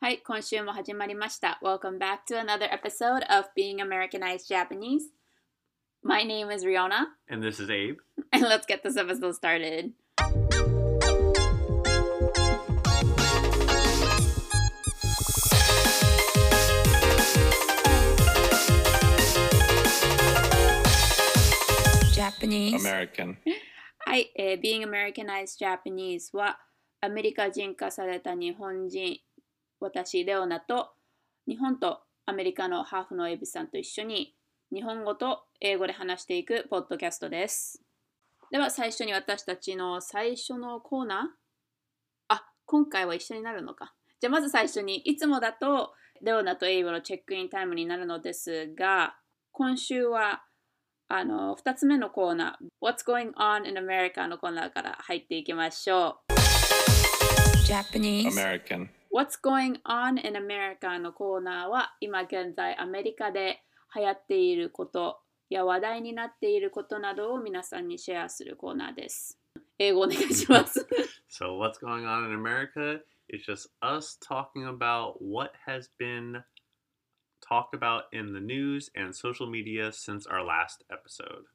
はい、今週も始まりました。Welcome back to another episode of Being Americanized Japanese. My name is Riona, And this is Abe. and let's get this episode started. Japanese American. はい、えー Being Americanized Japanese はアメリカ人化された日本人 私レオナと日本とアメリカのハーフのエビさんと一緒に日本語と英語で話していくポッドキャストです。では最初に私たちの最初のコーナー。あ今回は一緒になるのか。じゃあまず最初にいつもだとレオナとエイブのチェックインタイムになるのですが今週はあの2つ目のコーナー。What's Going On in America? のコーナーから入っていきましょう。Japanese. American. What's Going On in America のコーナーは今現在アメリカで流行っていることや話題になっていることなどを皆さんにシェアするコーナーです英語お願いします So, what's going on in America is just us talking about what has been talked about in the news and social media since our last episode.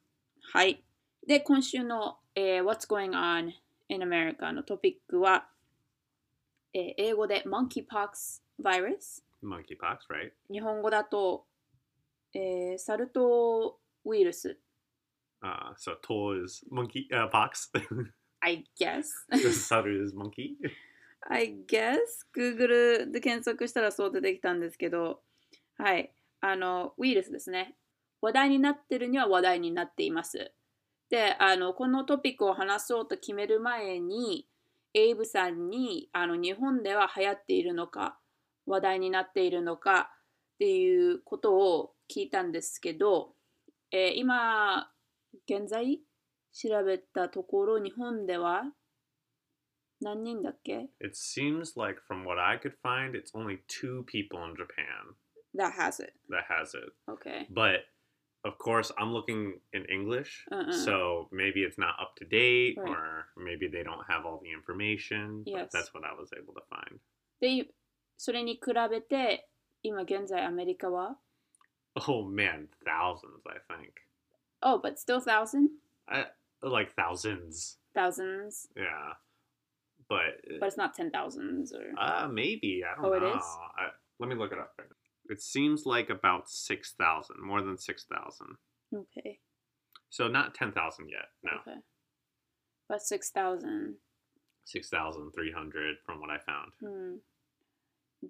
はいで今週の、えー What's Going On in America のトピックは、えー英語で Monkeypox Virus Monkeypox, right? 日本語だと、えーサル痘ウイルス。Uh, so, to is monkey uh, pox? I guess. Saru is monkey? I guess. Google で検索したらそう出てきたんですけど。はい。あのウイルスですね。話題になってるには話題になっています。であのこのトピックを話そうと決める前にエイブさんにあの日本では流行っているのか話題になっているのかっていうことを聞いたんですけど、えー今現在調べたところ日本では何人だっけ It seems like, from what I could find, it's only two people in Japan that has it. that has it. Okay. But of course, I'm looking in English, Uh-uh. so maybe it's not up to date, Right. or maybe they don't have all the information. Yes. But that's what I was able to find. で、それに比べて、今現在アメリカは Oh man, thousands, I think. Oh, but still thousand? I like thousands. Thousands. Yeah, but But it's not ten thousands or... uh, maybe I don't Oh, it know. is? I, let me look it up. Right now. It seems like about six thousand, more than six thousand. Okay. So not ten thousand yet. No, Okay. But six thousand. six thousand three hundred from what I found. うん。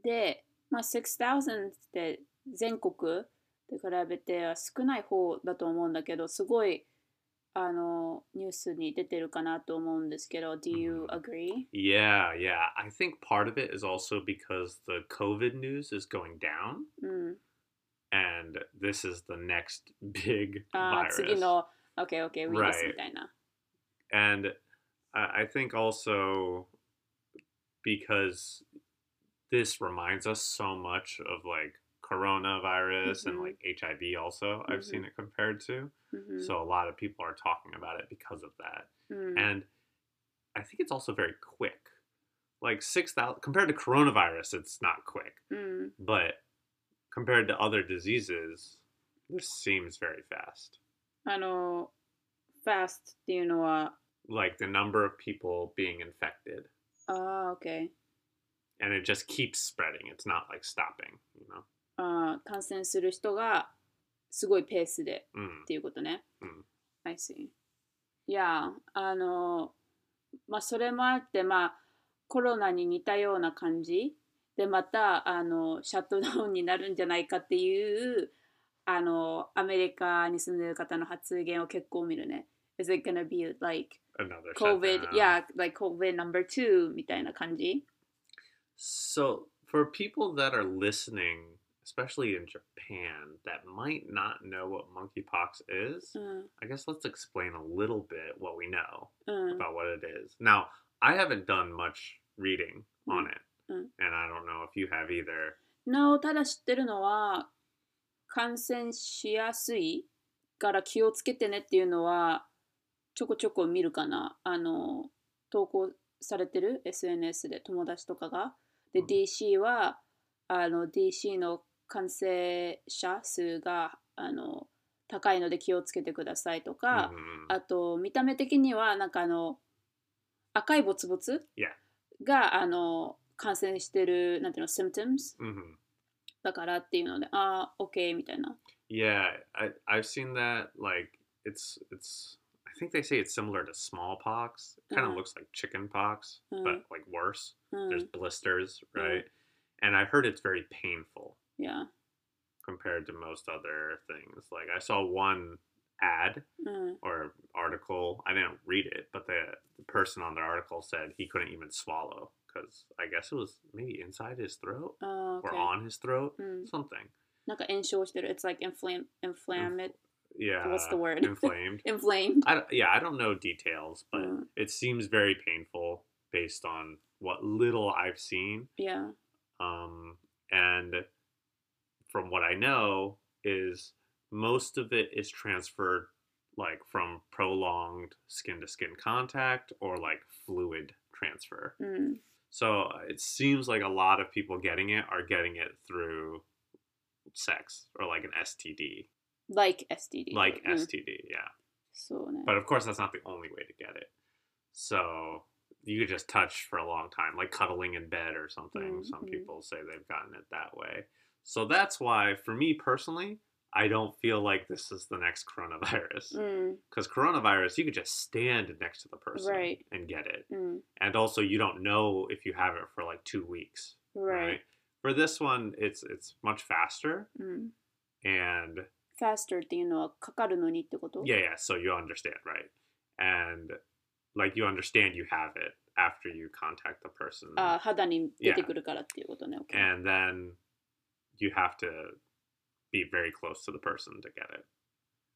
で、まあ6,000って全国で比べては少ない方だと思うんだけど、すごい あのニュースに出てるかなと思うんですけど、Do you agree? Yeah, yeah. I think part of it is also because the COVID news is going down, うん。 and this is the next big あー virus. 次の OK, OK, ウイルス Right. みたいな。 And I I think also because this reminds us so much of like coronavirus mm-hmm. and like HIV also I've mm-hmm. seen it compared to. Mm-hmm. So a lot of people are talking about it because of that. Mm. And I think it's also very quick. Like 6,000 compared to coronavirus it's not quick. Mm. But compared to other diseases this seems very fast. I know fast do you know what? Like the number of people being infected. Oh, okay. And it just keeps spreading. It's not like stopping, you know. あー感染する人がすごいペースで Mm. っていうことね。うん。I see. いや、あの、まあ、それもあって、まあ、コロナに似たような感じで、また、あの、シャットダウンになるんじゃないかっていう、あの、アメリカに住んでる方の発言を結構見るね。Is it gonna be like Another COVID? Yeah, like COVID number two みたいな感じ So for people that are listening, especially in Japan, that might not know what monkeypox is, うん、 I guess let's explain a little bit what we know うん、 about what it is. Now, I haven't done much reading on it, Mm. and I don't know if you have either. なお、ただ知ってるのは、感染しやすいから気をつけてねっていうのは、ちょこちょこ見るかな。あの、投稿されてる SNS で友達とかが。で、うん DC は、 あの DC の 感染者数があの高いので気をつけてくださいとか、Mhm. あと見た目的にはなんかあの赤いボツボツ Yeah. があの感染してるなんていうの symptoms Mhm. だからっていうのでああ OK みたいな Yeah, I I've seen that. Like it's it's. I think they say it's similar to smallpox. Kind of Uh-huh. looks like chicken pox, Uh-huh. but like worse. うん There's blisters, Mhm. right? And I heard it's very painful いや compared to most other things. Like I saw one ad うん、 or article. I didn't read it, but the, the person on the article said he couldn't even swallow because I guess it was maybe inside his throat あー or OK on his throat, うん、 something. なんか炎症してる It's like inflame inflamed Yeah. What's the word? Inflamed. inflamed I don't- yeah, I don't know details, but Mm. it seems very painful based on what little I've seen. いや Um, and from what I know, is most of it is transferred like from prolonged skin to skin contact or like fluid transfer. Mm. So uh, it seems like a lot of people getting it are getting it through sex or like an STD. Like STD. Like mm. STD, yeah. So, but of course, that's not the only way to get it. So you could just touch for a long time, like cuddling in bed or something. Mm, Some mm. people say they've gotten it that way. So that's why, for me personally, I don't feel like this is the next coronavirus. うん、 Because coronavirus, you could just stand next to the person Right. and get it. うん、 And also, you don't know if you have it for like two weeks. right For this one, it's it's much faster うん、 and faster っていうのはかかるのにってこと Yeah, yeah. So you understand, right? And like you understand you have it after you contact the person. あ肌に出てくるからっていうことね。OK and then you have to be very close to the person to get it.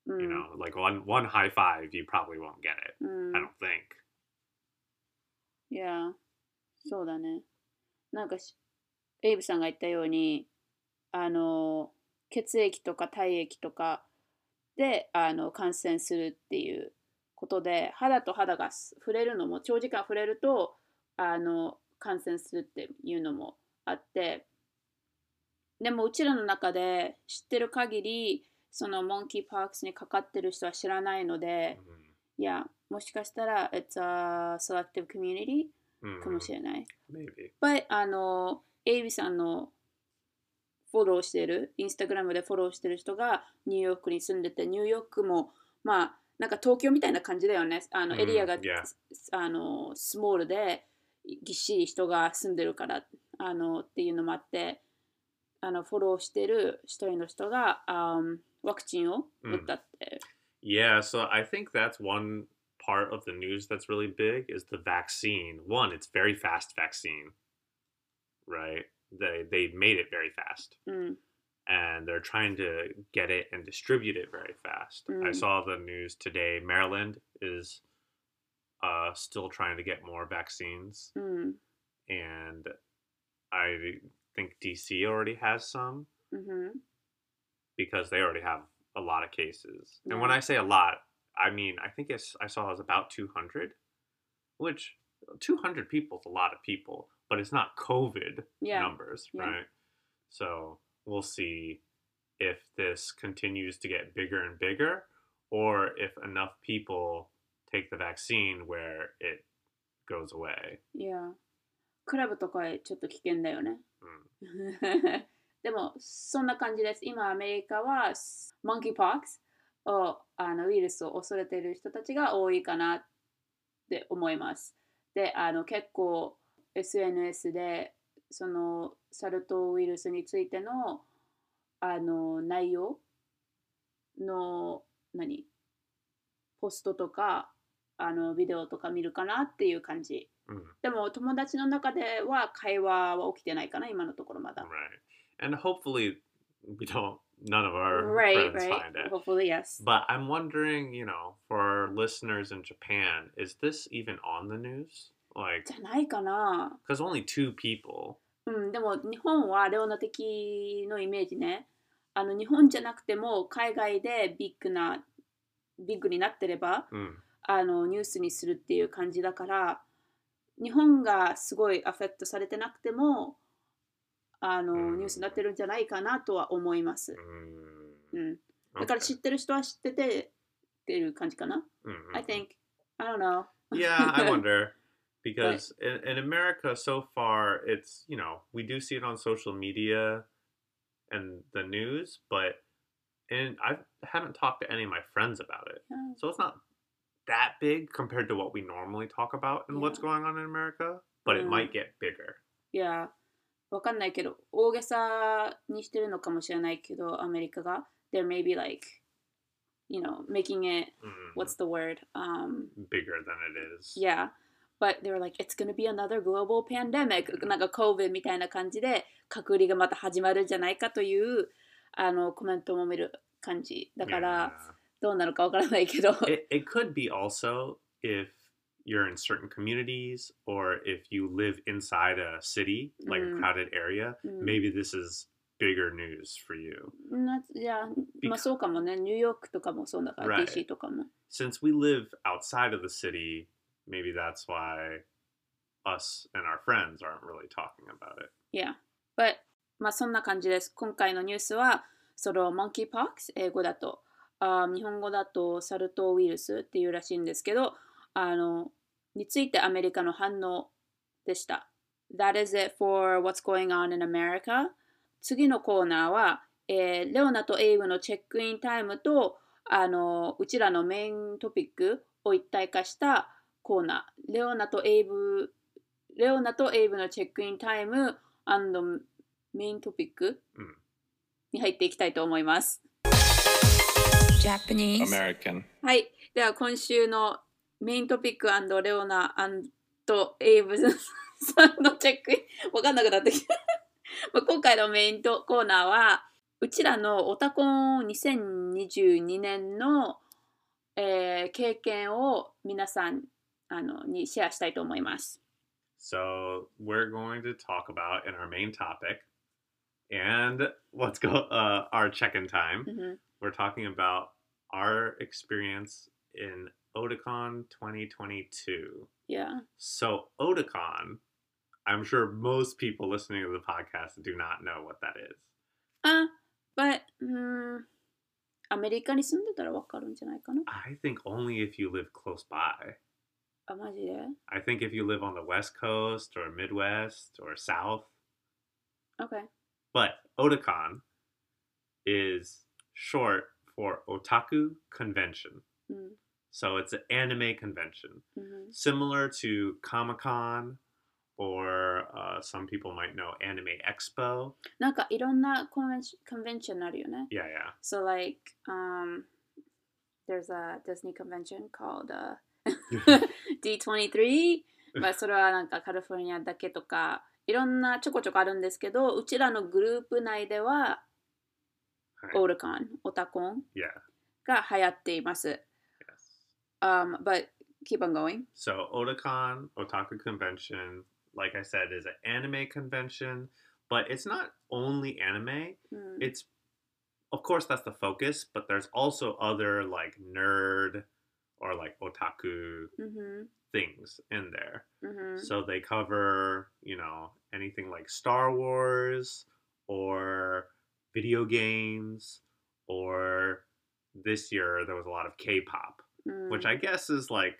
うん You know, like one one high five, you probably won't get it. うん I don't think. いや、そうだね。なんかし、エイブさんが言ったように、あの、血液とか体液とかであの感染するっていう ことで、肌と肌がす触れるのも、長時間触れると、あの、感染するっていうのもあって、でもうちらの中で知ってる限り、そのモンキーパークスにかかってる人は知らないので、Mhm. いや、もしかしたら、it's a selective community Mhm. かもしれない。Maybe. But あの、エイビさんのフォローしてる、インスタグラムでフォローしてる人がニューヨークに住んでて、ニューヨークも、まあ、なんか東京みたいな感じだよね。あの、うんエリアが、yeah. あの、スモールで、ぎっしり人が住んでるから、あの、っていうのもあって、あの、フォローしてる一人の人が、あんワクチンを打ったって。Yeah, so I think that's one part of the news that's really big is the vaccine. One, it's very fast vaccine. Right? They they made it very fast. うん、and they're trying to get it and distribute it very fast. Mm. I saw the news today. Maryland is uh, still trying to get more vaccines, mm. and I think DC already has some mm-hmm. because they already have a lot of cases. Yeah. And when mm. I say a lot, I mean I think it's I saw it was about 200, which 200 people is a lot of people, but it's not COVID yeah. numbers, right? So we'll see if this continues to get bigger and bigger, or if enough people take the vaccine where it goes away. いや、クラブとかへちょっと危険だよね。 Mm. でも、そんな感じです。今、アメリカは、モンキーポックスを、あのウイルスを恐れている人たちが多いかなって思います。で、あの結構 SNS で、その サル痘ウイルスについてのあの内容の何ポストとかあのビデオとか見るかなっていう感じ。Mm, でも友達の中では会話は起きてないかな今のところまだ。right. And hopefully we don't none of our Right, friends right. find it. Hopefully, yes. But I'm wondering, you know, for our listeners in Japan, is this even on the news? Like, じゃないかな。because only two people. うん、でも日本はレオナ的のイメージね。あの日本じゃなくても海外でビッグな、ビッグになってれば Mm, あのニュースにするっていう感じだから、日本がすごいアフェクトされてなくても、あのうんニュースになってるんじゃないかなとは思います。うんうん、だから知ってる人は知っててっていう感じかな。Mm, I mm, think. I don't know. Yeah, I wonder because in, in America so far it's you know we do see it on social media and the news, but and I haven't talked to any of my friends about it, Yeah. so it's not that big compared to what we normally talk about and what's Yeah. going on in America. But it Mm. might get bigger. いや、わかんないけど、大げさにしてるのかもしれないけど、アメリカが。There may be like, you know, making it, Mm, what's the word? Um, bigger than it is? yeah. But they were like, it's gonna be another global pandemic. なんか COVID みたいな感じで、隔離がまた始まるんじゃないかというあのコメントも見る感じ。だから、どうなるかわからないけど。Yeah. it, it could be also if you're in certain communities or if you live inside a city, like Mm. a crowded area, うん maybe this is bigger news for you. ないや、まあそうかもね。ニューヨークとかもそうだから. DC とかも。Since we live outside of the city, maybe that's why us and our friends aren't really talking about it. Yeah. But まあそんな感じです。今回のニュースは、その monkeypox、英語だと、あー日本語だとサル痘ウイルスっていうらしいんですけど、あの、についてアメリカの反応でした。That is it for what's going on in America. 次のコーナーは、えーレオナとエイブのチェックインタイムと、あの、うちらのメイントピックを一体化したコーナー。レオナとエイブ、レオナとエイブのチェックインタイムメイントピックうんに入っていきたいと思います。Japanese. American. はい。では今週のメイントピックレオナエイブさんのチェックイン、わかんなくなってきた。まあ今回のメイントコーナーは、うちらのオタコン2022年の、えー経験を皆さんあのにシェアしたいと思います。 So we're going to talk about in our main topic, and let's go uh, our check-in time. うん We're talking about our experience in Otakon 2022. いや、 So Otakon, I'm sure most people listening to the podcast do not know what that is. あ、but、うん、アメリカに住んでたらわかるんじゃないかな I think only if you live close by. あ、マジで I think if you live on the West Coast or Midwest or South, ?OK。 but Otakon is short for Otaku Convention. うん。 So it's an anime convention, うん、 similar to Comic Con, or uh, some people might know Anime Expo. なんかいろんなコンベンシコンベンションあるよね。 Yeah, yeah. So like, um, there's a Disney convention called、uh, D23 まあそれはなんかカリフォルニアだけとかいろんなちょこちょこあるんですけどうちらのグループ内でははいオールカン、オタコン.が流行っています。Yes. Um, but keep on going. So Otakon, Otaku Convention, like I said, is an anime convention, but it's not only anime. うん、It's of course that's the focus, but there's also other like nerd or like otaku mm-hmm. things in there. Mm-hmm. So they cover, you know, anything like Star Wars or video games or this year there was a lot of K-pop, mm. which I guess is like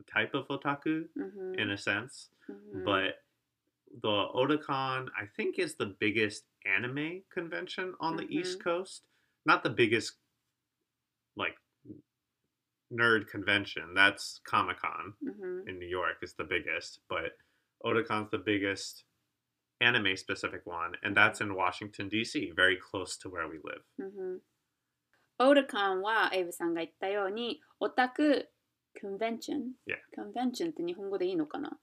a type of otaku mm-hmm. in a sense, mm-hmm. but the Otakon, I think, is the biggest anime convention on the East mm-hmm. Coast. Not the biggest, like nerd convention. That's Comic-Conうんうん in New York is the biggest, but Otakon's the biggest anime specific one, and that's in Washington D.C., very close to where we live. うんうんオールカンはエイブさんが言ったようにオタクコンベンション Yeah. コンベンションって日本語でいいのかな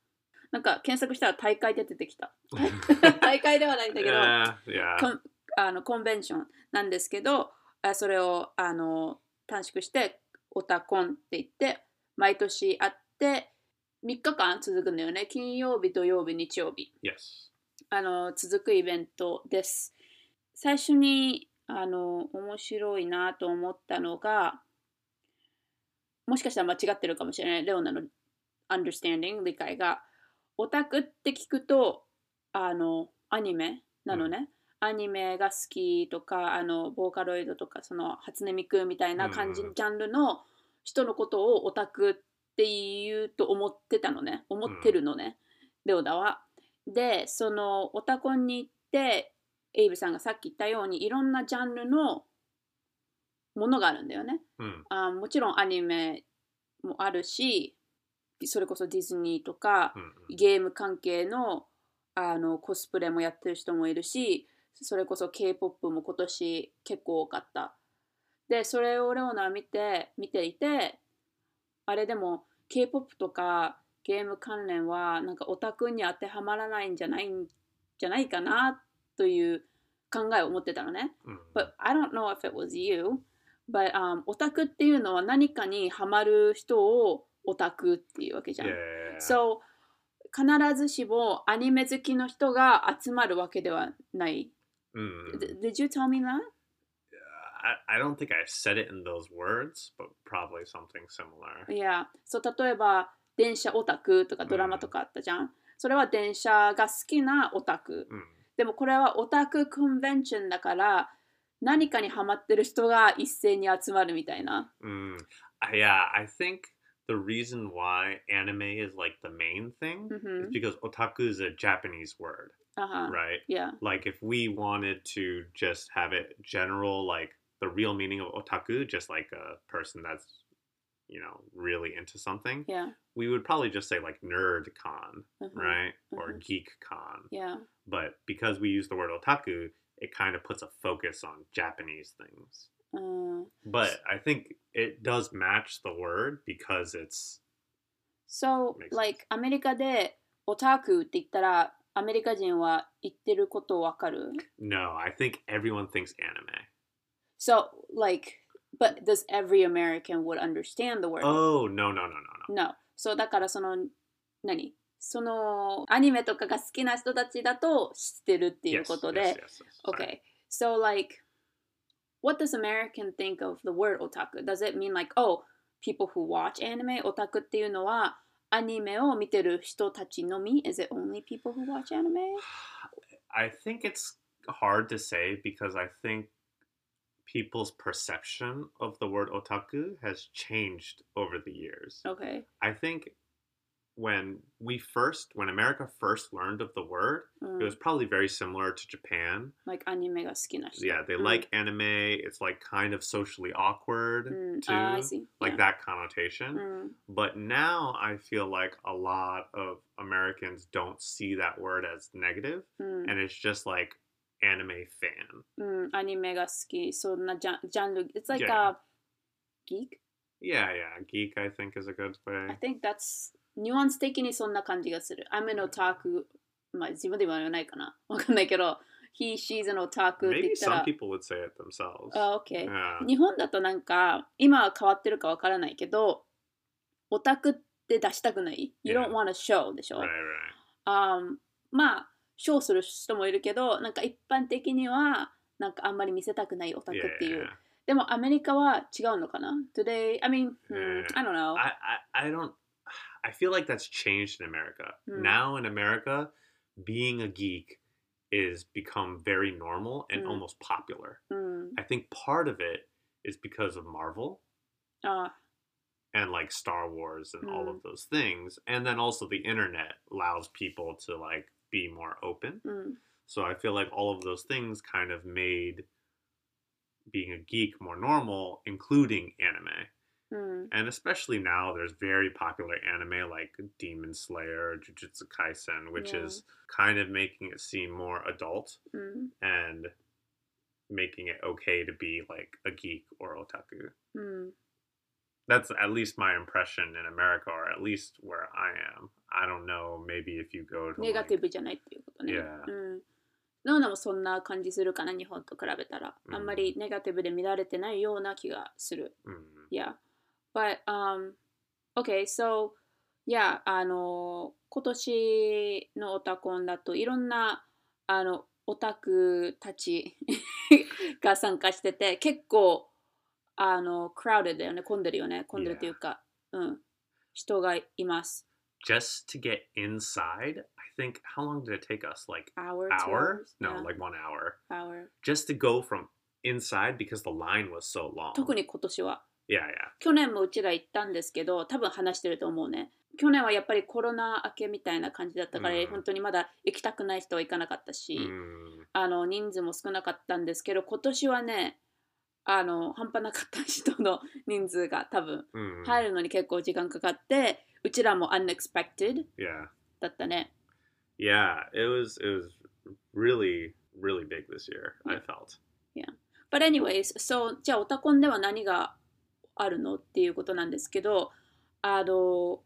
なんか検索したら大会で出てきた大会ではないんだけど yeah, yeah. コンあのコンベンションなんですけどあそれをあの短縮して オタコンって言って毎年あって3日間続くんだよね。金曜日土曜日日曜日。Yes. あの続くイベントです。最初にあの面白いなと思ったのがもしかしたら間違ってるかもしれない。レオナの understanding 理解が。オタクって聞くとあのアニメなのね。アニメが好きとか、あの、ボーカロイドとか、その、初音ミクみたいな感じ、うんジャンルの人のことをオタクって言うと思ってたのね。思ってるのね。レオダは。で、その、オタコンに行って、エイブさんがさっき言ったように、いろんなジャンルのものがあるんだよね。うん。あもちろんアニメもあるし、それこそディズニーとか、うん。ゲーム関係のあのコスプレもやってる人もいるし、それこそ K-POP も今年結構多かった。で、それをレオナは見て、見ていて、あれでも K-POP とかゲーム関連はなんかオタクに当てはまらないんじゃないんじゃないかなという考えを持ってたのね。うん。But I don't know if it was you. But、um, オタクっていうのは何かにハマる人をオタクっていうわけじゃん。So 必ずしもアニメ好きの人が集まるわけではない。Mm. D- Did you tell me that? I, I don't think I said it in those words, but probably something similar. いや、そう例えば電車オタクとかドラマとかあったじゃん。それは電車が好きなオタク。Mm. でもこれはオタクコンベンションだから何かにハマってる人が一斉に集まるみたいな。Mm. Yeah, I think the reason why anime is like the main thing うん is because otaku is a Japanese word, あは right? いや。 Like if we wanted to just have it general, like the real meaning of otaku, just like a person that's, you know, really into something, いや。 we would probably just say like nerd con, うん right? Or Mhm. geek con. いや。 But because we use the word otaku, it kind of puts a focus on Japanese things. うん。 But I think it does match the word because it's So, Makes sense. like アメリカでオタクって言ったら アメリカ人は言ってることわかる no, I think everyone thinks anime. So, like, but does every American would understand the word? Oh, no, no, no, no, no. No. そうだからその何そのアニメとかが好きな人たちだと知ってるっていう Yes, こと yes, で、yes, yes. Sorry. Okay. So like what does American think of the word otaku? Does it mean like oh people who watch anime オタクっていうのは アニメを見てる人たちのみ Is it only people who watch anime? I think it's hard to say because I think people's perception of the word otaku has changed over the years. Okay. I think when we first, when America first learned of the word, mm. it was probably very similar to Japan. Like anime ga Yeah, they mm. like anime. It's like kind of socially awkward mm. Ah, too. Uh, like yeah. that connotation. Mm. But now I feel like a lot of Americans don't see that word as negative, mm. and it's just like anime fan. Mm, anime ga suki. So na genre. It's like yeah. a geek. Yeah, yeah, geek. I think is a good way. I think that's ニュアンス的にそんな感じがする。I'm an otaku. まあ自分で言わないかな。わかんないけど、he, she's an otaku って言 Maybe った some ら。people would say it themselves. あ、OK。Yeah. 日本だとなんか、今は変わってるかわからないけど、オタクって出したくない。You don't want to show でしょ。Right, right. あーまあ、ショーする人もいるけど、なんか一般的には、なんかあんまり見せたくないオタクっていう。Yeah. でもアメリカは違うのかな they, I mean, hmm, Yeah. I don't know. I, I, I don't. I feel like that's changed in America. Mm. Now in America, being a geek is become very normal and mm. almost popular. Mm. I think part of it is because of Marvel. Uh. And like Star Wars and all hmm. of those things. And then also the internet allows people to like be more open. Hmm. So I feel like all of those things kind of made being a geek more normal, including anime. うん。 And especially now, there's very popular anime like Demon Slayer, Jujutsu Kaisen, which Yeah. is kind of making it seem more adult うん。 and making it okay to be like a geek or otaku. うん。 That's at least my impression in America, or at least where I am. I don't know. Maybe if you go to ネガ like, ティブじゃないっていうことね。 Yeah. うん。ノーナもそんな感じするかな、日本と比べたら。うんあんまりネガティブで見られてないような気がする。 mm, Yeah. But, um, okay, so, yeah, あの、今年のオタコンだといろんな、あの、オタクたちが参加してて、結構、あの、クラウドだよね、混んでるよね、混んでるというか、うん、人がいます。just to get inside, I think how long did it take us? Like hour, hour? No, Yeah, like one hour. hour. Just to go from inside because the line was so long. 特に今年は。Yeah, yeah. 去年もうちら行ったんですけど多分話してると思うね去年はやっぱりコロナ明けみたいな感じだったから、うん本当にまだ行きたくない人は行かなかったし、Mm, あの人数も少なかったんですけど今年はねあの半端なかった人の人数が多分 mm, 入るのに結構時間かかってうちらも unexpected yeah. だったね Yeah, it was it was really really big this year. I felt. But anyways, so じゃあオタコンでは何があるのっていうことなんですけど、あの、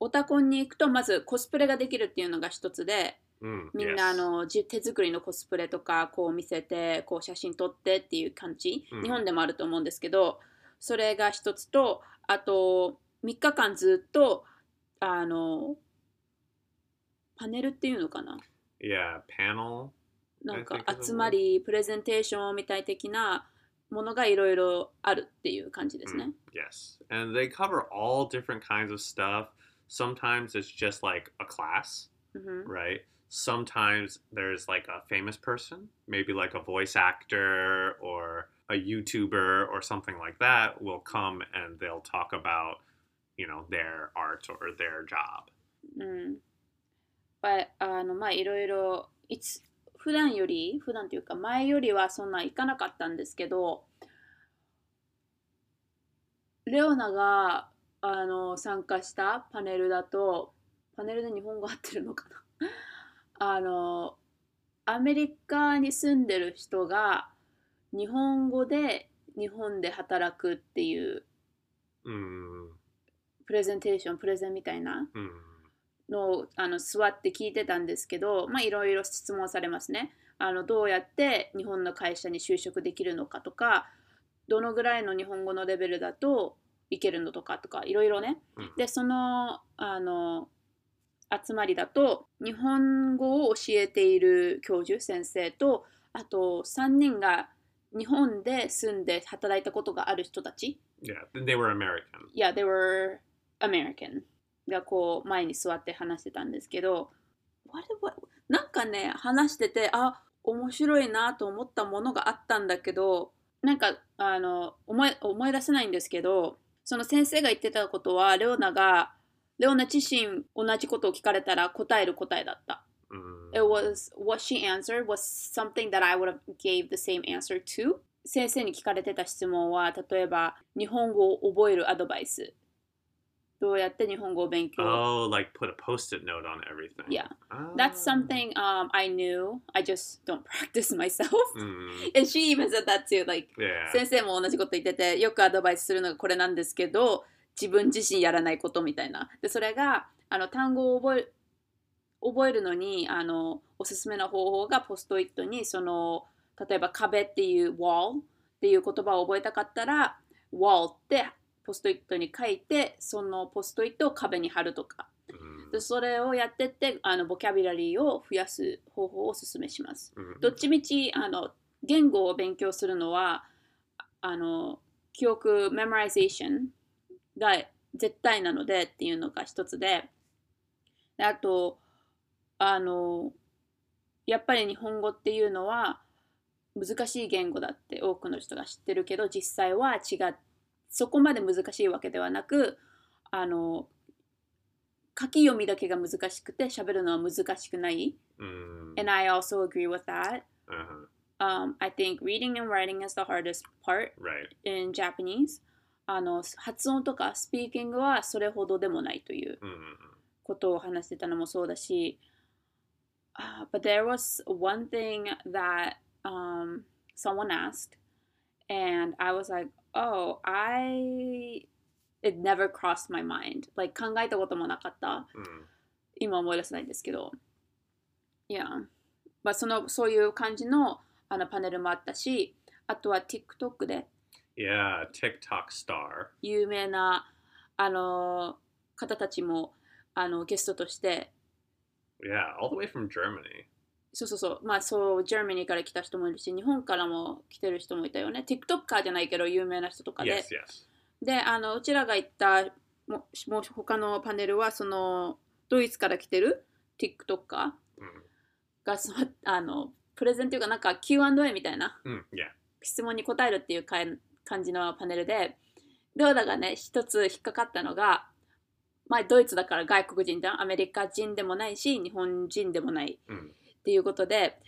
オタコンに行くとまずコスプレができるっていうのが一つで、Mm, みんなあ.のじ手作りのコスプレとかこう見せて、こう写真撮ってっていう感じ、うん日本でもあると思うんですけど、それが一つと、あと3日間ずっとあのパネルっていうのかな？Yeah, panel. なんか集まり、プレゼンテーションみたい的なものがいろいろあるっていう感じですね。 Yes. And they cover all different kinds of stuff. Sometimes it's just like a class, うん right? Sometimes there's like a famous person, maybe like a voice actor or a YouTuber or something like that will come and they'll talk about, you know, their art or their job. うん。まあ、あのまあいろいろいつ 普段より普段というか前よりはそんな行かなかったんですけどレオナがあの参加したパネルだとパネルで日本語合ってるのかな？あのアメリカに住んでる人が日本語で日本で働くっていう Mm, プレゼンテーションプレゼンみたいな mm, のをあの座って聞いてたんですけど、まあ、いろいろ質問されますねあの。どうやって日本の会社に就職できるのかとか、どのぐらいの日本語のレベルだといけるのとかとか、いろいろね。うんで、そのあの集まりだと、日本語を教えている教授、先生と、あと3人が日本で住んで働いたことがある人たち。yeah, they were American. Yeah, they were American がこう前に座って話してたんですけど、what, なんかね、話してて、あ、面白いなと思ったものがあったんだけど、なんかあの思い思い出せないんですけど、その先生が言ってたことは、レオナが、レオナ自身同じことを聞かれたら答える答えだった。Mm, It was what she answered was something that I would have gave the same answer to. 先生に聞かれてた質問は例えば日本語を覚えるアドバイスどうやって日本語を勉強 oh, like put a post-it note on everything. Yeah. Ah. That's something um, I knew I just don't practice myself Mm, and she even said that too like yeah. 先生も同じこと言っててよくアドバイスするのがこれなんですけど自分自身やらないことみたいなでそれがあの単語を覚え覚えるのにあのおすすめな方法がポストイットにその例えば壁っていう wall っていう言葉を覚えたかったら wall ってポストイットに書いてそのポストイットを壁に貼るとか。Mm, でそれをやってってあのボキャブラリーを増やす方法をおすすめします。mm, どっちみちあの言語を勉強するのはあの記憶 memorization が絶対なのでっていうのが一つでであとあのやっぱり日本語っていうのは難しい言語だって多くの人が知ってるけど実際は違うそこまで難しいわけではなくあの書き読みだけが難しくて喋るのは難しくない。mm, And I also agree with that. uh-huh. Um, I think reading and writing is the hardest part Right. in Japanese. あの発音とかスピーキングはそれほどでもないという Mm, ことを話してたのもそうだし、uh, but there was one thing that um, someone asked, and I was like, oh, I it never crossed my mind. Like 考えたこともなかった。mm. 今思い出せないんですけど。いや、まあ、そのそういう感じのあのパネルもあったし、あとは TikTok で Yeah, TikTok star. 有名なあの方たちもあのゲストとして、Yeah, all the way from Germany. そうそうそう、まあそう、 Germany から来た人もいるし、日本からも来てる人もいたよね。TikToker じゃないけど有名な人とかで。Yes, yes. で、あのうちらが行ったももう他のパネルはそのドイツから来てる TikToker うん。がそのあのプレゼンというかなんか Q&A みたいなうん。Yeah. 質問に答えるっていうかん感じのパネルでドーダがね一つ引っかかったのがまあドイツだから外国人じゃんアメリカ人でもないし日本人でもないうん。っていうことで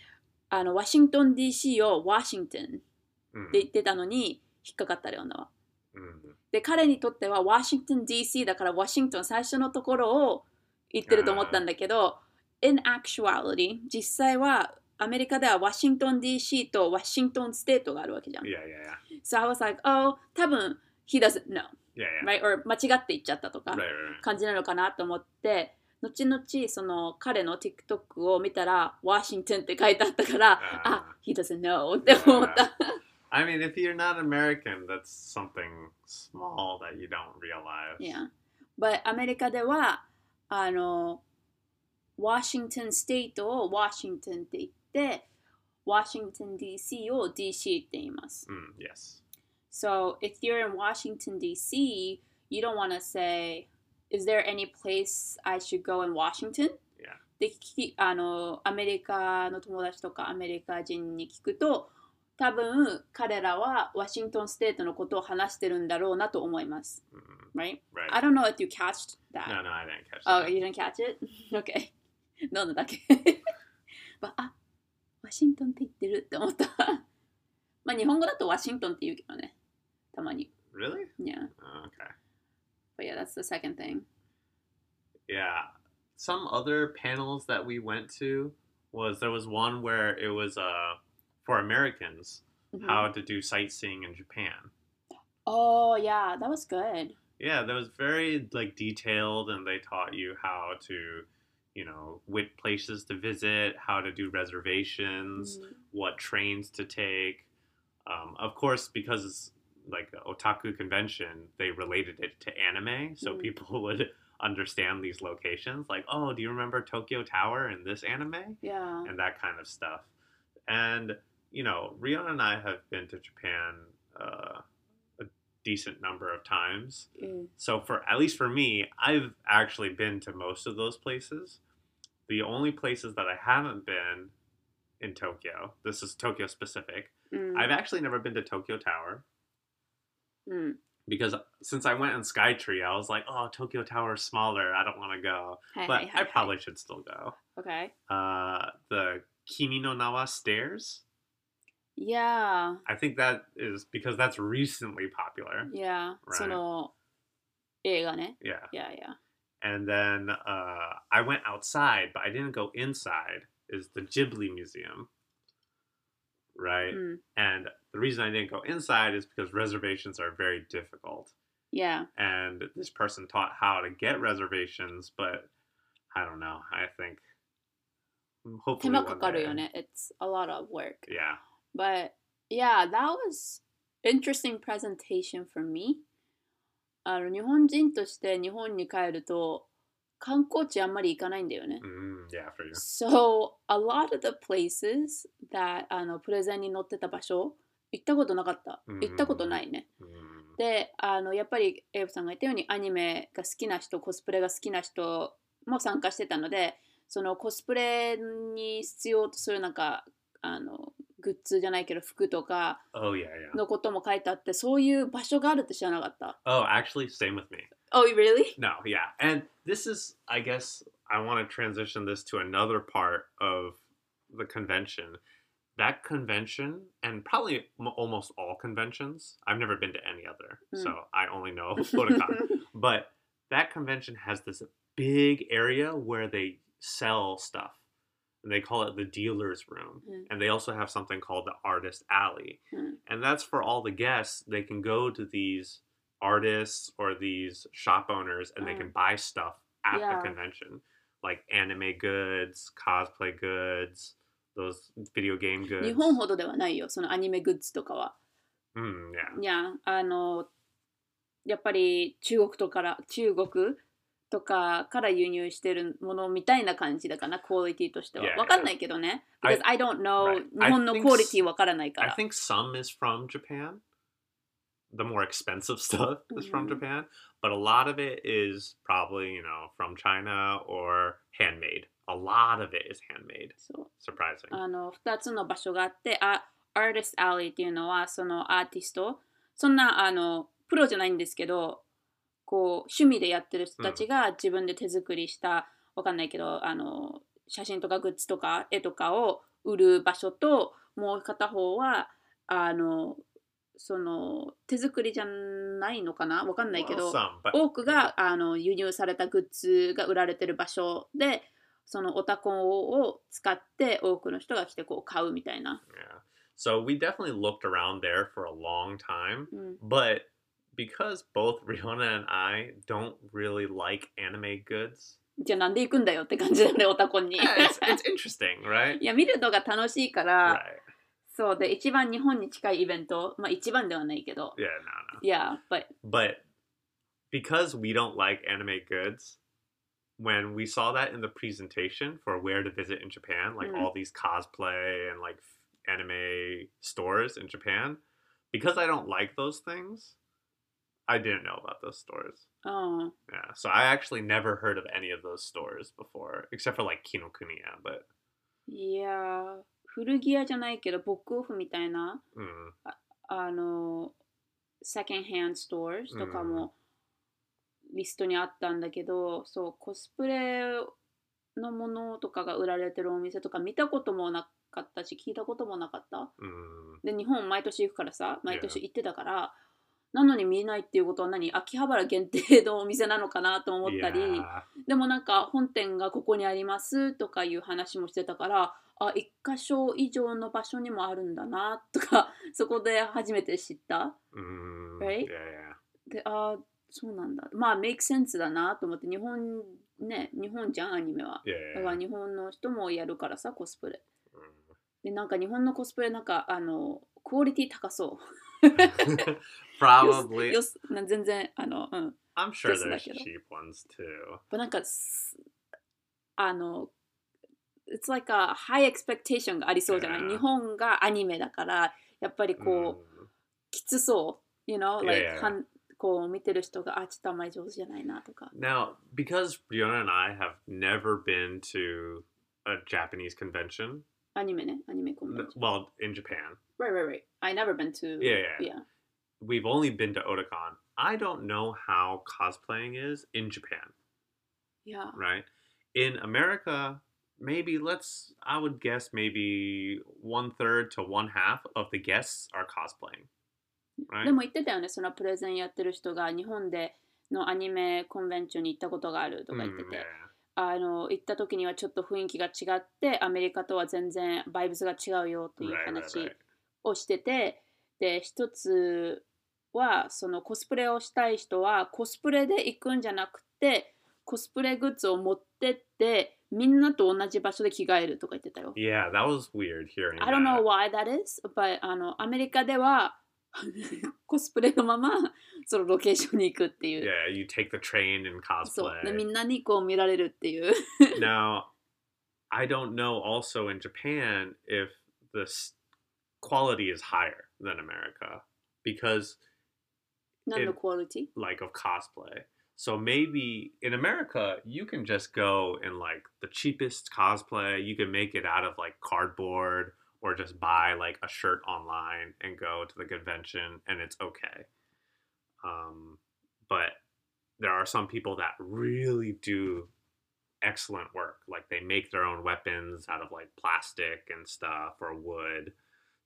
あのワシントン DC をワシントンってうん。言ってたのに引っかかったレオナは。うん。で彼にとってはワシントン DC だからワシントン最初のところを言ってると思ったんだけど in actuality 実際はアメリカではワシントン DC とワシントンステートがあるわけじゃん。Yeah, yeah, yeah. So I was like, oh 多分 he doesn't know Yeah, yeah. right? Or 間違って言っちゃったとか.感じなのかなと思って後々その彼の TikTok を見たらワシントンって書いてあったからあ he doesn't know って思った。I mean, if you're not American, that's something small that you don't realize. Yeah. But アメリカでは、あの、ワシントンステートをワシントンって言って、ワシントン DC を DC って言います。Mm, yes. So if you're in Washington DC, you don't want to say, is there any place I should go in Washington? Yeah. で聞きあのアメリカの友達とかアメリカ人に聞くと多分彼らはワシントンステートのことを話してるんだろうなと思います。Mm, Right? right. I don't know if you catched that. no, no, I didn't catch Oh, that. you didn't catch it? Okay. 飲んだだけ。まあ、ワシントンって言ってるって思った。まあ、日本語だとワシントンって言うけどね。たまに。Really? Yeah. Oh, okay. But yeah, that's the second thing. Yeah. Some other panels that we went to was there was one where it was uh for Americans Mhm. how to do sightseeing in Japan. Oh, yeah, that was good. Yeah, that was very like detailed and they taught you how to, you know, which places to visit, how to do reservations, Mhm. what trains to take. Um, of course, because like otaku convention, they related it to anime, so mm. people would understand these locations. Like, oh, do you remember Tokyo Tower in this anime? Yeah, and that kind of stuff. And you know, Rion and I have been to Japan uh, a decent number of times. Mm. So for at least for me, I've actually been to most of those places. The only places that I haven't been in Tokyo, this is Tokyo specific. Mm. I've actually never been to Tokyo Tower. うん。 because since I went in Skytree, I was like, oh, Tokyo Tower is smaller. I don't want to go. はいは But いは I い。 probably should still go. Okay. Uh, the Kimi no Nawa stairs. Yeah. I think that is because that's recently popular. Yeah. Right. その映画ね。 Yeah. Yeah, yeah. And then uh, I went outside, but I didn't go inside. Is the Ghibli Museum, right? うん。 And the reason I didn't go inside is because reservations are very difficult. Yeah. And this person taught how to get reservations, but I don't know. I think 手 hopefully 間 one かかるよ day. ね。It's a lot of work. Yeah. But yeah, that was interesting presentation for me. あの日本人として日本に帰ると観光地あんまり行かないんだよね。 Mm, yeah, for you. So a lot of the places that あのプレゼンに載ってた場所 行ったことなかった。うん行ったことないね。Mm, で、あのやっぱりエイブさんが言ったようにアニメが好きな人、コスプレが好きな人も参加してたので、そのコスプレに必要とするなんかあのグッズじゃないけど服とか oh. のことも書いてあって、そういう場所があるって知らなかった。Oh, actually, same with me. Oh, really? No, yeah. And this is, I guess, I want to transition this to another part of the convention. That convention, and probably m- almost all conventions, I've never been to any other, Mm. so I only know but that convention has this big area where they sell stuff. And they call it the dealer's room. Mm. And they also have something called the artist alley. Mm. And that's for all the guests. They can go to these artists or these shop owners and they Mm. can buy stuff at Yeah. the convention. Like anime goods, cosplay goods, those video game goods. 日本ほどではないよ、そのアニメグッズとかは。Mm, yeah. いや、あの、やっぱり中国とから、中国とかから輸入してるものみたいな感じだかな、クオリティとしては。わかんないけどね。I- Because I don't know、Right. 日本の I クオリティわからないか I ら。think some is from Japan, the more expensive stuff is from Mhm. Japan, but a lot of it is probably, you know, from China or handmade. A lot of it is handmade. そう Surprising. あの2つの場所があってあ Artist Alley っていうのはそのアーティストそんなあのプロじゃないんですけどこう趣味でやってる人たちが自分で手作りした、わかんないけどあの写真とかグッズとか絵とかを売る場所ともう片方はあのその手作りじゃないのかな？わかんないけど多くがあの輸入されたグッズが売られてる場所でそのオタコンを使って多くの人が来てこう買うみたいな。yeah. So we definitely looked around there for a long time, うん、but because both Rihanna and I don't really like anime goods, じゃあなんで行くんだよって感じだよねオタコンに。yeah, it's, it's interesting, right? いや見るのが楽しいから、Right. そうで一番日本に近いイベントまあ一番ではないけど。Yeah, no, no. いや、but But because we don't like anime goods, when we saw that in the presentation for where to visit in Japan, like Mm. all these cosplay and like anime stores in Japan, because I don't like those things, I didn't know about those stores. うん、 Yeah, so I actually never heard of any of those stores before, except for like Kinokuniya. But いや古着屋じゃないけどブックオフみたいな mm, あのセカンドハンドストアとかも リストにあったんだけど、そうコスプレのものとかが売られてるお店とか見たこともなかったし聞いたこともなかった。mm, で日本毎年行くからさ毎年行ってたから、なのに見えないっていうことは何？秋葉原限定のお店なのかなと思ったり、でもなんか本店がここにありますとかいう話もしてたからあ一箇所以上の場所にもあるんだなとかそこで初めて知った。mm, Right? であそうなんだまあメイクセンスだなと思って日本ね日本じゃんアニメはだから日本の人もやるからさコスプレ.でなんか日本のコスプレなんかあのクオリティ高そう Mm. Probably. よすな全然あのうん I'm sure there's cheap ones too. なんかすあの It's like a high expectation がありそうじゃない？日本がアニメだからやっぱりこう、Mm. きつそう、you know, like Yeah, yeah. はんこう見てる人があちょっとあんまり上手じゃないなとか Now, because Brianna and I have never been to a Japanese convention, アニメねアニメコンベン n- ション well, in Japan, Right, right, right. I never been to. Yeah, yeah. yeah. we've only been to Otakon. I don't know how cosplaying is in Japan, Yeah. right? In America, maybe let's, I would guess maybe one third to one half of the guests are cosplaying, で right? も言ってたよね、そのプレゼンやってる人が日本でのアニメコンベンションに行ったことがあるとか言ってて、Mm, yeah. あの行った時にはちょっと雰囲気が違って、アメリカとは全然バイブスが違うよという話.をしてて、で、一つはそのコスプレをしたい人はコスプレで行くんじゃなくて、コスプレグッズを持ってって、みんなと同じ場所で着替えるとか言ってたよ。Yeah, that was weird hearing I don't know that. why that is, but あのアメリカでは コスプレのままそのロケーションに行くっていう。 Yeah, you take the train and そうでみ cosplay. んなにこう見られるっていう。 now, I don't know also in Japan if the s- quality is higher than America because 何のクオリティ like of cosplay. So maybe in America, you can just go in like the cheapest cosplay. You can make it out of like cardboard or just buy like a shirt online and go to the convention and it's okay. Um, but there are some people that really do excellent work. Like they make their own weapons out of like plastic and stuff or wood.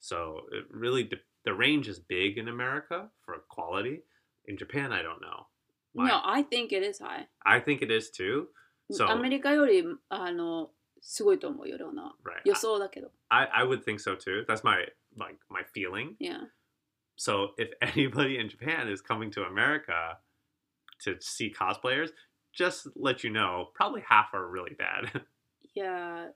So it really de- the range is big in America for quality. In Japan, I don't know. Why? No, I think it is high. I think it is too. So アメリカよりあの すごいと思うような right, 予想だけど。I, I would think so too. That's my like my feeling. Yeah. So if anybody in Japan is coming to America to see cosplayers, just let you know, probably half are really bad. いや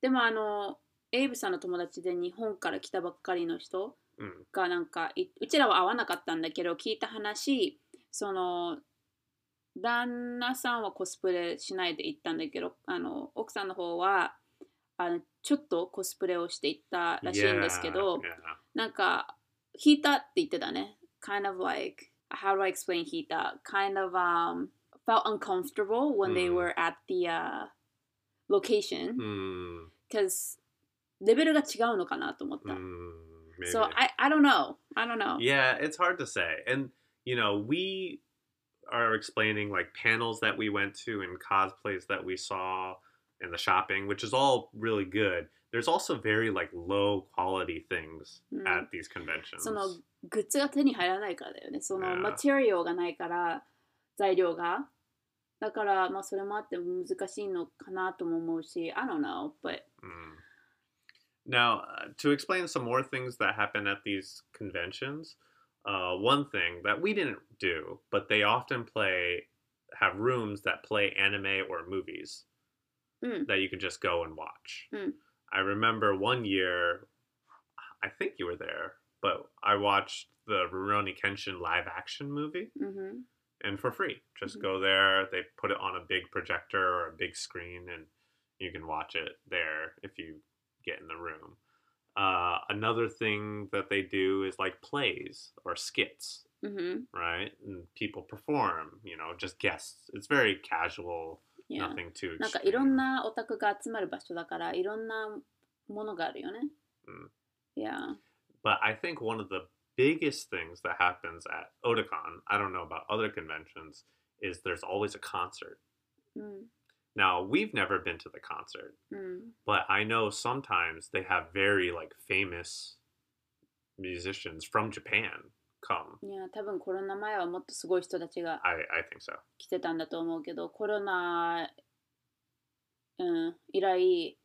でもあのエイブさんの友達で日本から来たばっかりの人 Mm. がなんかいうちらは会わなかったんだけど聞いた話その旦那さんはコスプレしないで行ったんだけどあの奥さんの方はあのちょっとコスプレをして行ったらしいんですけど Yeah, yeah. なんか引いたって言ってたね kind of like how do I explain Hita? Kind of um felt uncomfortable when they Mm. were at the uh location Hmm. because レベルが違うのかなと思った。Hmm. Maybe. So I I don't know. I don't know. Yeah, it's hard to say. And you know, we are explaining like panels that we went to and cosplays that we saw and the shopping, which is all really good. There's also very like low quality things Mm. at these conventions. そのグッズが手に入らないからだよね。その Yeah. マテリオがないから材料が。だからまあそれもあって難しいのかなとも思うし、I don't know, but Mm. Now, uh, to explain some more things that happen at these conventions, uh, one thing that we didn't do, but they often play have rooms that play anime or movies mm. that you can just go and watch. Mm. I remember one year, I think you were there, but I watched the Rurouni Kenshin live action movie. Mm-hmm. And for free, just mm-hmm. go there. They put it on a big projector or a big screen, and you can watch it there if you get in the room. Uh, another thing that they do is like plays or skits, うんふん right? And people perform, you know, just guests. It's very casual, Yeah. nothing too なんかいろん extreme. なオタクが集まる場所だからいろんなものがあるよね。うんいや、 But I think one of the biggest things that happens at Otakon, I don't know about other conventions, is there's always a concert. うん、 Now, we've never been to the concert, うん、 but I know sometimes they have very like famous musicians from Japan come. いや、多分コロナ前はもっとすごい人たちが I, I think so. 来てたんだと思うけど、コロナ、うん、以来、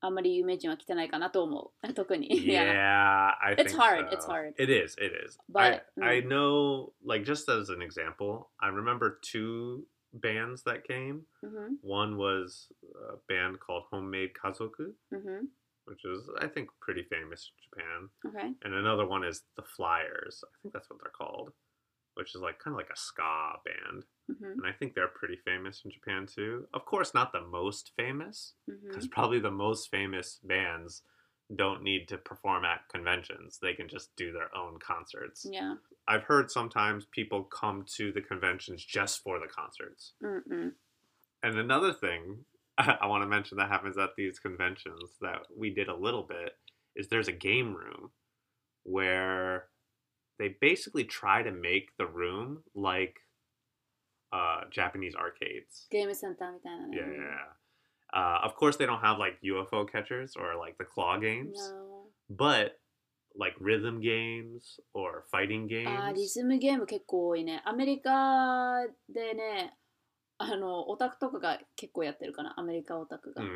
あんまり有名人は来てないかなと思う。特に。 Yeah, I It's think hard, so. it's hard. It is, it is. But, I, I mm. know, like, just as an example, I remember two bands that came. Mm-hmm. One was a band called Homemade Kazoku, mm-hmm. which is, I think, pretty famous in Japan. Okay. And another one is The Flyers. I think that's what they're called, which is like kind of like a ska band. Mm-hmm. And I think they're pretty famous in Japan too. Of course, not the most famous, because mm-hmm. probably the most famous bands don't need to perform at conventions. They can just do their own concerts. いや、 I've heard sometimes people come to the conventions just for the concerts. うん、うん。 And another thing I want to mention that happens at these conventions that we did a little bit is there's a game room where they basically try to make the room like uh, Japanese arcades. ゲームセンターみたいなね。 Yeah, yeah. yeah. Uh, of course, they don't have like UFO catchers or like the claw games, No. but like rhythm games or fighting games. あーリズムゲーム結構多いね。アメリカでね、あの、オタクとかが結構やってるかな、アメリカオタクが。Mm,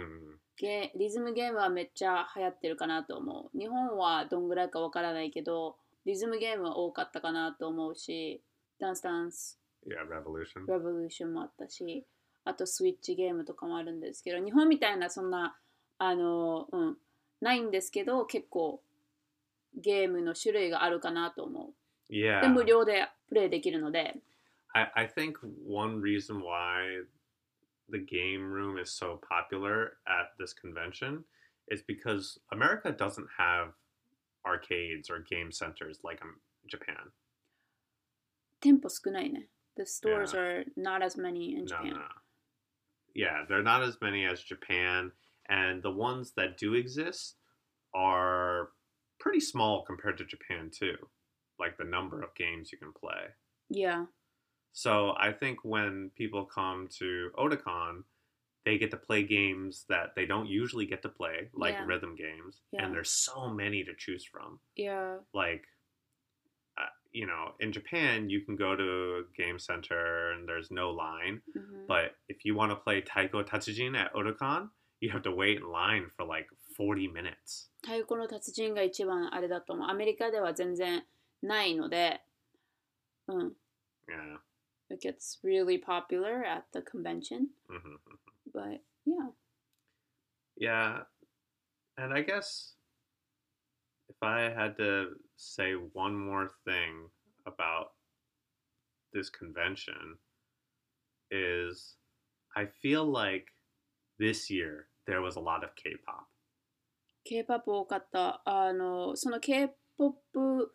ゲリズムゲームはめっちゃ流行ってるかなと思う。日本はどんぐらいかわからないけど、リズムゲームは多かったかなと思うし、ダンスダンス、yeah, Revolution. レボリューションもあったし、あとスイッチゲームとかもあるんですけど、日本みたいなそんな、あの、うん、ないんですけど、結構ゲームの種類があるかなと思う。Yeah. で、無料でプレイできるので、I, I think one reason why the game room is so popular at this convention is because America doesn't have arcades or game centers like um, Japan. 店舗少ないね。The stores Yeah. are not as many in No, Japan. no. Yeah, they're not as many as Japan, and the ones that do exist are pretty small compared to Japan too. Like the number of games you can play. Yeah. So I think when people come to Otakon, they get to play games that they don't usually get to play, like Yeah. rhythm games, Yeah. and there's so many to choose from. Yeah. Like, you know, in Japan, you can go to a game center and there's no line, うん、 but if you want to play Taiko Tatsujin at Otakon, you have to wait in line for like 40 minutes. 太鼓の達人が一番あれだと思う。アメリカでは全然ないので、うん。 Yeah. It gets really popular at the convention. hmm But yeah. Yeah. And I guess if I had to say one more thing about this convention is I feel like this year there was a lot of K-pop. K-POP 多かった。あの、その K-POP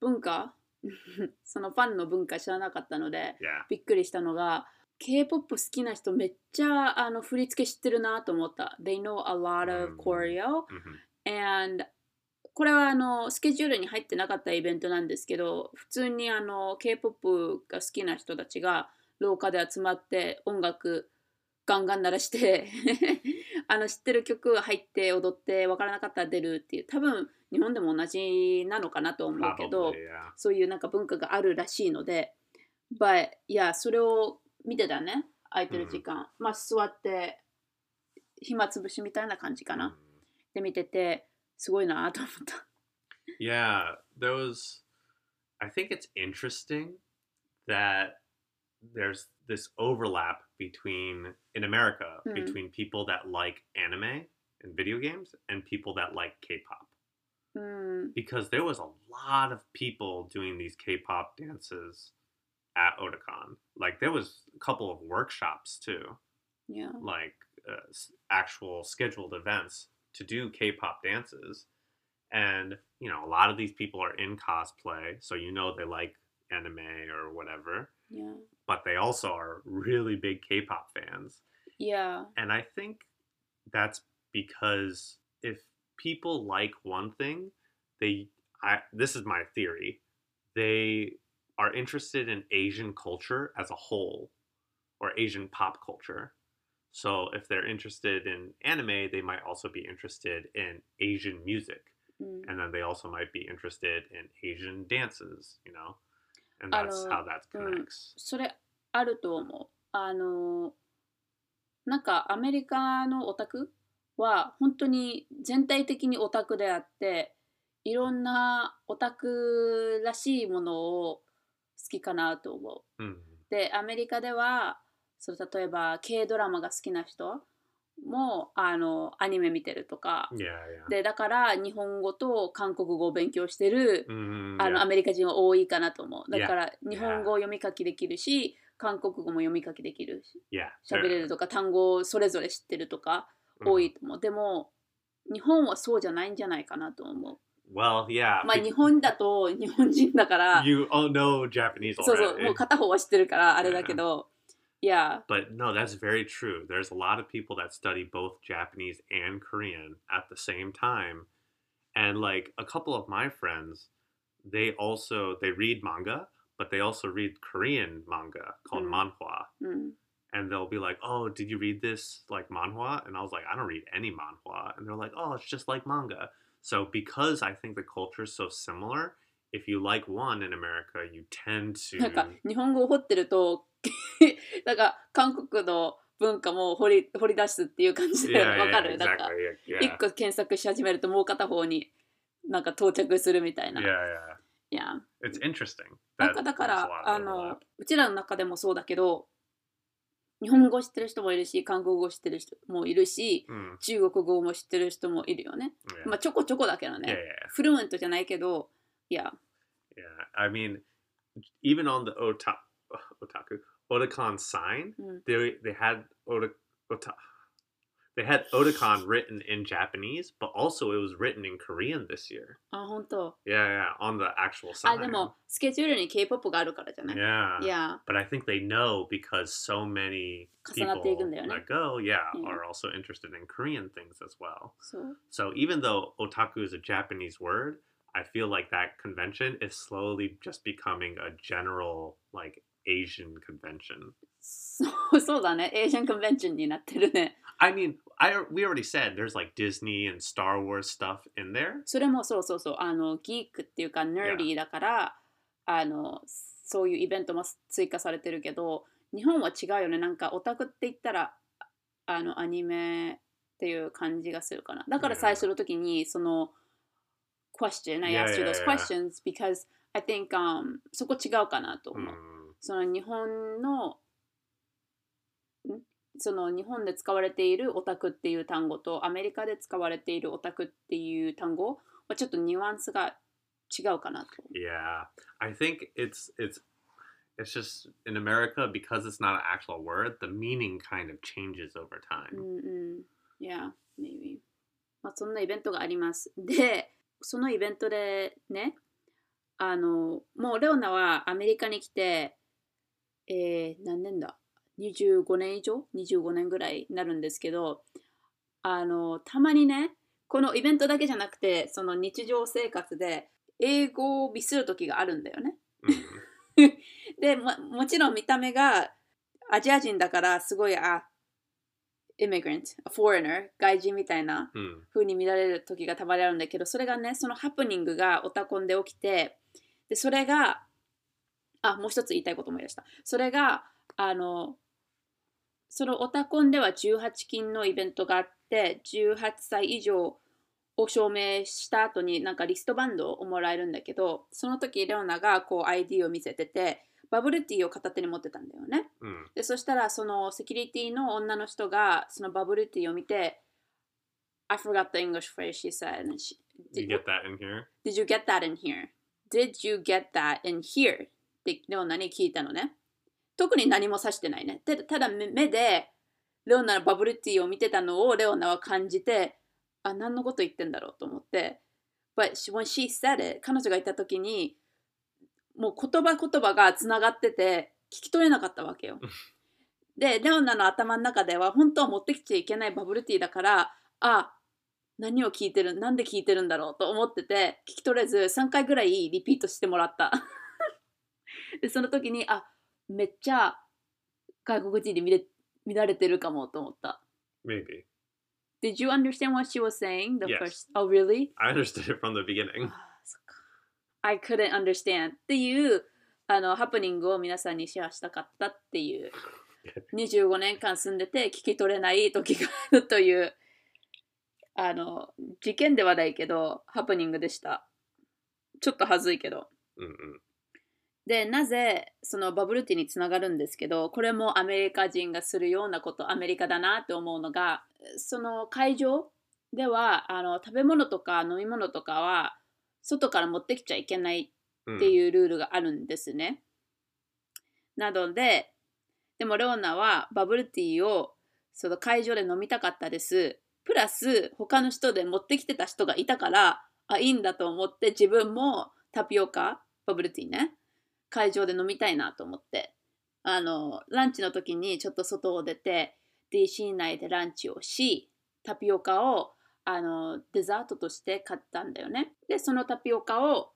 文化 そのファンの文化知らなかったので Yeah. びっくりしたのが K-POP 好きな人めっちゃあの振り付け知ってるなと思った。They know a lot う of ん choreo hmm and これはあのスケジュールに入ってなかったイベントなんですけど普通にあの K-POP が好きな人たちが廊下で集まって音楽ガンガン鳴らして あの知ってる曲入って踊って分からなかったら出るっていう多分日本でも同じなのかなと思うけど Probably, yeah. そういうなんか文化があるらしいので But いやそれを見てたね空いてる時間、まあ座って暇つぶしみたいな感じかな、Mm. で見ててすごいなと思った。 Yeah, there was. I think it's interesting that there's this overlap between in America Mhm. between people that like anime and video games and people that like K-pop うん、 because there was a lot of people doing these K-pop dances at Otakon. Like there was a couple of workshops too, いや like uh, s- actual scheduled events to do K-pop dances, and you know a lot of these people are in cosplay, so you know they like anime or whatever. Yeah. But they also are really big K-pop fans. Yeah. And I think that's because if people like one thing, they I this is my theory, they are interested in Asian culture as a whole or Asian pop culture. So if they're interested in anime, they might also be interested in Asian music. うん、And then they also might be interested in Asian dances, you know? And that's how that mm. connects. それあると思う。あのなんかアメリカのオタクは本当に全体的にオタクであっていろんなオタクらしいものを好きかなと思う。Mm. でアメリカではそう例えば K ドラマが好きな人もあのアニメ見てるとか Yeah, yeah. でだから日本語と韓国語を勉強してる Mm, あの.アメリカ人は多いかなと思う。だ.から日本語を読み書きできるし、韓国語も読み書きできるし.喋れるとか単語をそれぞれ知ってるとか Mhm. 多いと思う。でも日本はそうじゃないんじゃないかなと思 Well, yeah. う。まあ日本だと日本人だから、you all know Japanese そうそう、already. もう片方は知ってるからあれだけど、Yeah. But no, that's very true. There's a lot of people that study both Japanese and Korean at the same time. And like a couple of my friends, they also they read manga, but they also read Korean manga called mm. manhwa. Mm. And they'll be like, "Oh, did you read this like manhwa?" And I was like, "I don't read any manhwa." And they're like, "Oh, it's just like manga." So because I think the culture is so similar, if you like one in America, you tend なんか to 日本語を掘ってると、なんか韓国の文化も掘り掘り出すっていう感じで yeah, わ yeah, かる？なんか. Yeah, 一個検索し始めるともう片方になんか到着するみたいな。yeah, yeah. いや It's interesting. なんかだからあの.うちらの中でもそうだけど日本語知ってる人もいるし韓国語知ってる人もいるし Mm, 中国語も知ってる人もいるよね。yeah. まあちょこちょこだけど yeah, ね。yeah, フルエントじゃないけど Yeah. Yeah. I mean, even on the otaku, otaku Otakon sign, mm. they they had otaku they had Otakon written in Japanese, but also it was written in Korean this year. Oh, yeah, yeah, on the actual sign. Yeah. Yeah. But I think they know because so many people that go, yeah, yeah, are also interested in Korean things as well. So, so even though otaku is a Japanese word, I feel like that convention is slowly just becoming a general like Asian convention. そうそうだね。エージャンコンベンションになってるね。 I mean, I we already said there's like Disney and Star Wars stuff in there. それもそうそうそう。あの、ギークっていうか、ネーディーだから、あの、そういうイベントも追加されてるけど、日本は違うよね。なんか、オタクって言ったら、あの、アニメっていう感じがするかな。だから最初の時に、その、 Question, I Yeah, asked you those yeah. questions because I think、um, そこ違うかなと思う。Mm, その日本のんその日本で使われているオタクっていう単語とアメリカで使われているオタクっていう単語はちょっとニュアンスが違うかなと。yeah, I think it's it's it's just in America because it's not an actual word. The meaning kind of changes over う time. んうん。Yeah, maybe. まあそんなイベントがあります。で、そのイベントでね、あの、もうレオナはアメリカに来て、えー、何年だ ?25 年以上 ?25 年ぐらいになるんですけど、あの、たまにね、このイベントだけじゃなくて、その日常生活で英語をミスる時があるんだよね。うん。でも、もちろん見た目がアジア人だからすごい、あ、immigrant, a foreigner, 外人みたいなうん。風に見られる時がたまにあるんだけど、それがね、そのハプニングがオタコンで起きて、で、それが、あ、もう一つ言いたいこと思い出した。それが、あの、そのオタコンでは18金のイベントがあって、18歳以上を証明した後になんかリストバンドをもらえるんだけど、その時レオナがこう ID を見せてて、バブルティーを片手に持ってたんだよね。うん。でそしたらそのセキュリティの女の人がそのバブルティーを見て I forgot the English phrase she said and she, You did, get that in here? did you get that in here? Did you get that in here? ってレオナに聞いたのね特に何も指してないねでただ目目でレオナのバブルティーを見てたのをレオナは感じてあ何のこと言ってんだろうと思って But when she said it 彼女が言った時にもう言葉言葉がつながってて聞き取れなかったわけよでレオナの頭の中では本当は持ってきちゃいけないバブルティーだからあ何を聞いてるなんで聞いてるんだろうと思ってて聞き取れず3回ぐらいリピートしてもらった でその時にあめっちゃ外国人で見れ見られてるかもと思った Maybe. Did you understand what she was saying? The Yes. first Oh really? I understood it from the beginning. I couldn't understand っていうあのハプニングを皆さんにシェアしたかったっていう。25年間住んでて聞き取れない時があるというあの事件ではないけどハプニングでした。ちょっと恥ずいけど。Mm-mm. でなぜそのバブルティーにつながるんですけどこれもアメリカ人がするようなことアメリカだなって思うのがその会場ではあの食べ物とか飲み物とかは外から持ってきちゃいけない Mm. っていうルールがあるんですね。なのででもレオナはバブルティーをその会場で飲みたかったです。プラス他の人で持ってきてた人がいたからあいいんだと思って自分もタピオカバブルティーね会場で飲みたいなと思ってあのランチの時にちょっと外を出て DC 内でランチをしタピオカをあのデザートとして買ったんだよね。でそのタピオカを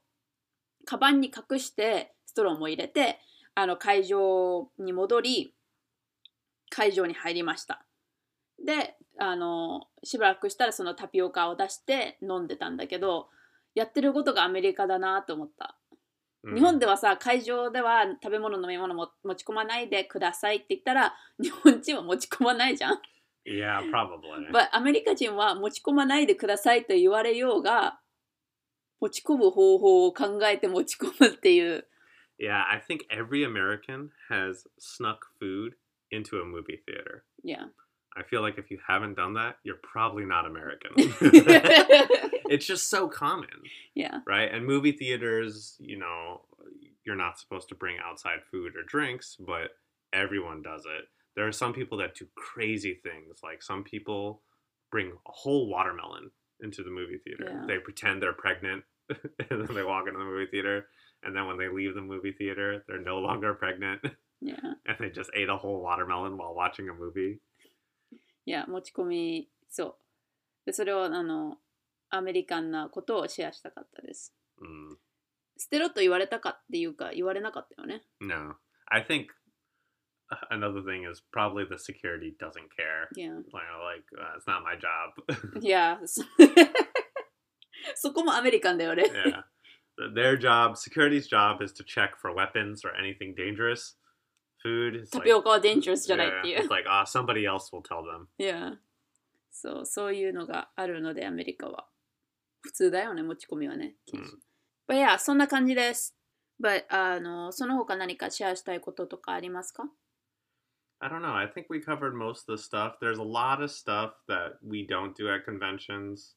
カバンに隠してストローも入れてあの会場に戻り会場に入りましたであのしばらくしたらそのタピオカを出して飲んでたんだけどやってることがアメリカだなと思った、Mm. 日本ではさ会場では食べ物飲み物も持ち込まないでくださいって言ったら日本人は持ち込まないじゃん Yeah, probably. But アメリカ人は持ち込まないでくださいと言われようが持ち込む方法を考えて持ち込むっていう yeah, I think every American has snuck food into a movie theater. Yeah. I feel like if you haven't done that, you're probably not American. it's just so common, yeah. right? And movie theaters, you know, you're not supposed to bring outside food or drinks, but everyone does it. There are some people that do crazy things. Like some people bring a whole watermelon into the movie theater. Yeah. They pretend they're pregnant and then they walk into the movie theater. And then when they leave the movie theater, they're no longer pregnant Yeah. and they just ate a whole watermelon while watching a movie. いや、持ち込み、そう。で、それを、あの、アメリカンなことをシェアしたかったです。 Mm, 捨てろと言われたかっていうか、言われなかったよね。 no. I think uh, another thing is probably the security doesn't care. いや。 Like, like uh, it's not my job. いや、そそこもアメリカンだよね。 yeah. Th- Their job, security's job, is to check for weapons or anything dangerous. Food is タ like, ピオカはデンジャラスじゃないってい yeah, う it's。like, ah, somebody else will tell them. いや。そう、そういうのがあるので、アメリカは。普通だよね、持ち込みはね。禁止。うん But yeah, そんな感じです。But あの、その他何かシェアしたいこととかありますか I don't know. I think we covered most of the stuff. There's a lot of stuff that we don't do at conventions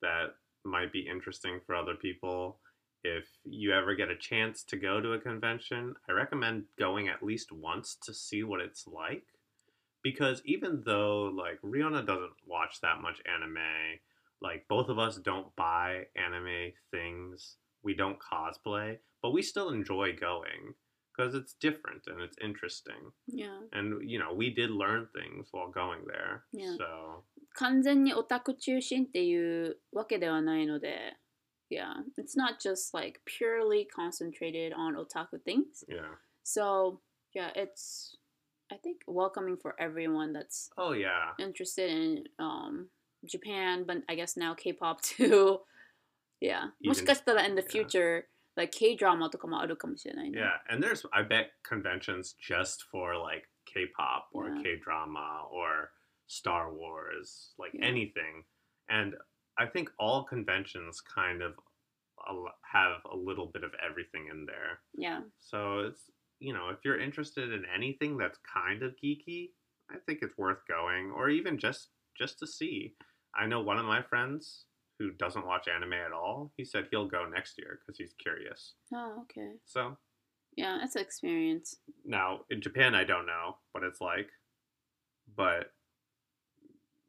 that might be interesting for other people. If you ever get a chance to go to a convention, I recommend going at least once to see what it's like. Because even though like Rihanna doesn't watch that much anime, like both of us don't buy anime things we don't cosplay, but we still enjoy going because it's different and it's interesting. Yeah. And you know, we did learn things while going there. Yeah. So 完全にオタク中心っていうわけではないので、yeah, it's not just like purely concentrated on otaku things. yeah. So, yeah, it's I think welcoming for everyone that's Oh yeah. interested in um Japan, but I guess now K-pop too. Yeah. もしかしたら in the yeah. future, like K-drama とかもあるかもしれないね。 Yeah, and there's I bet conventions just for like K-pop or Yeah. K-drama or Star Wars, like Yeah. anything. And I think all conventions kind of al- have a little bit of everything in there. Yeah. So it's you know, if you're interested in anything that's kind of geeky, I think it's worth going or even just just to see. I know one of my friends who doesn't watch anime at all. He said he'll go next year cuz he's curious. Oh, okay. So, Yeah, it's an experience. now in Japan I don't know what it's like, but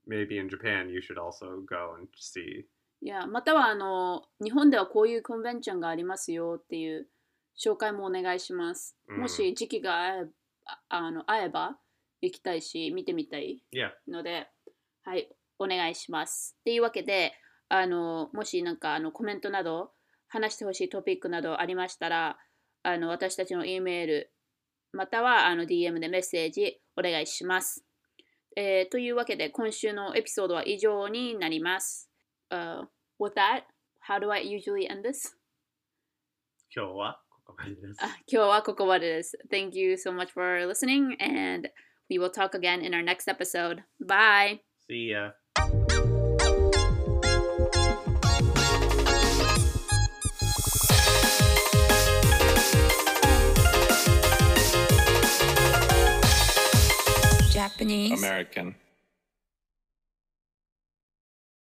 maybe in Japan you should also go and see. いや、またはあの、日本ではこういうコンベンションがありますよっていう紹介もお願いします。うんもし時期が合えああの合えば行きたいし、見てみたい Yeah. ので、はい、お願いします。っていうわけで、 あの、もしなんかあのコメントなど、話してほしいトピックなどありましたら、あの私たちの E メール、またはあの DM でメッセージお願いします。えーというわけで、今週のエピソードは以上になります。Uh, with that, how do I usually end this? 今日はここまでです。あ今日はここまでです。Thank you so much for listening, and we will talk again in our next episode. Bye! See ya. Japanese. American.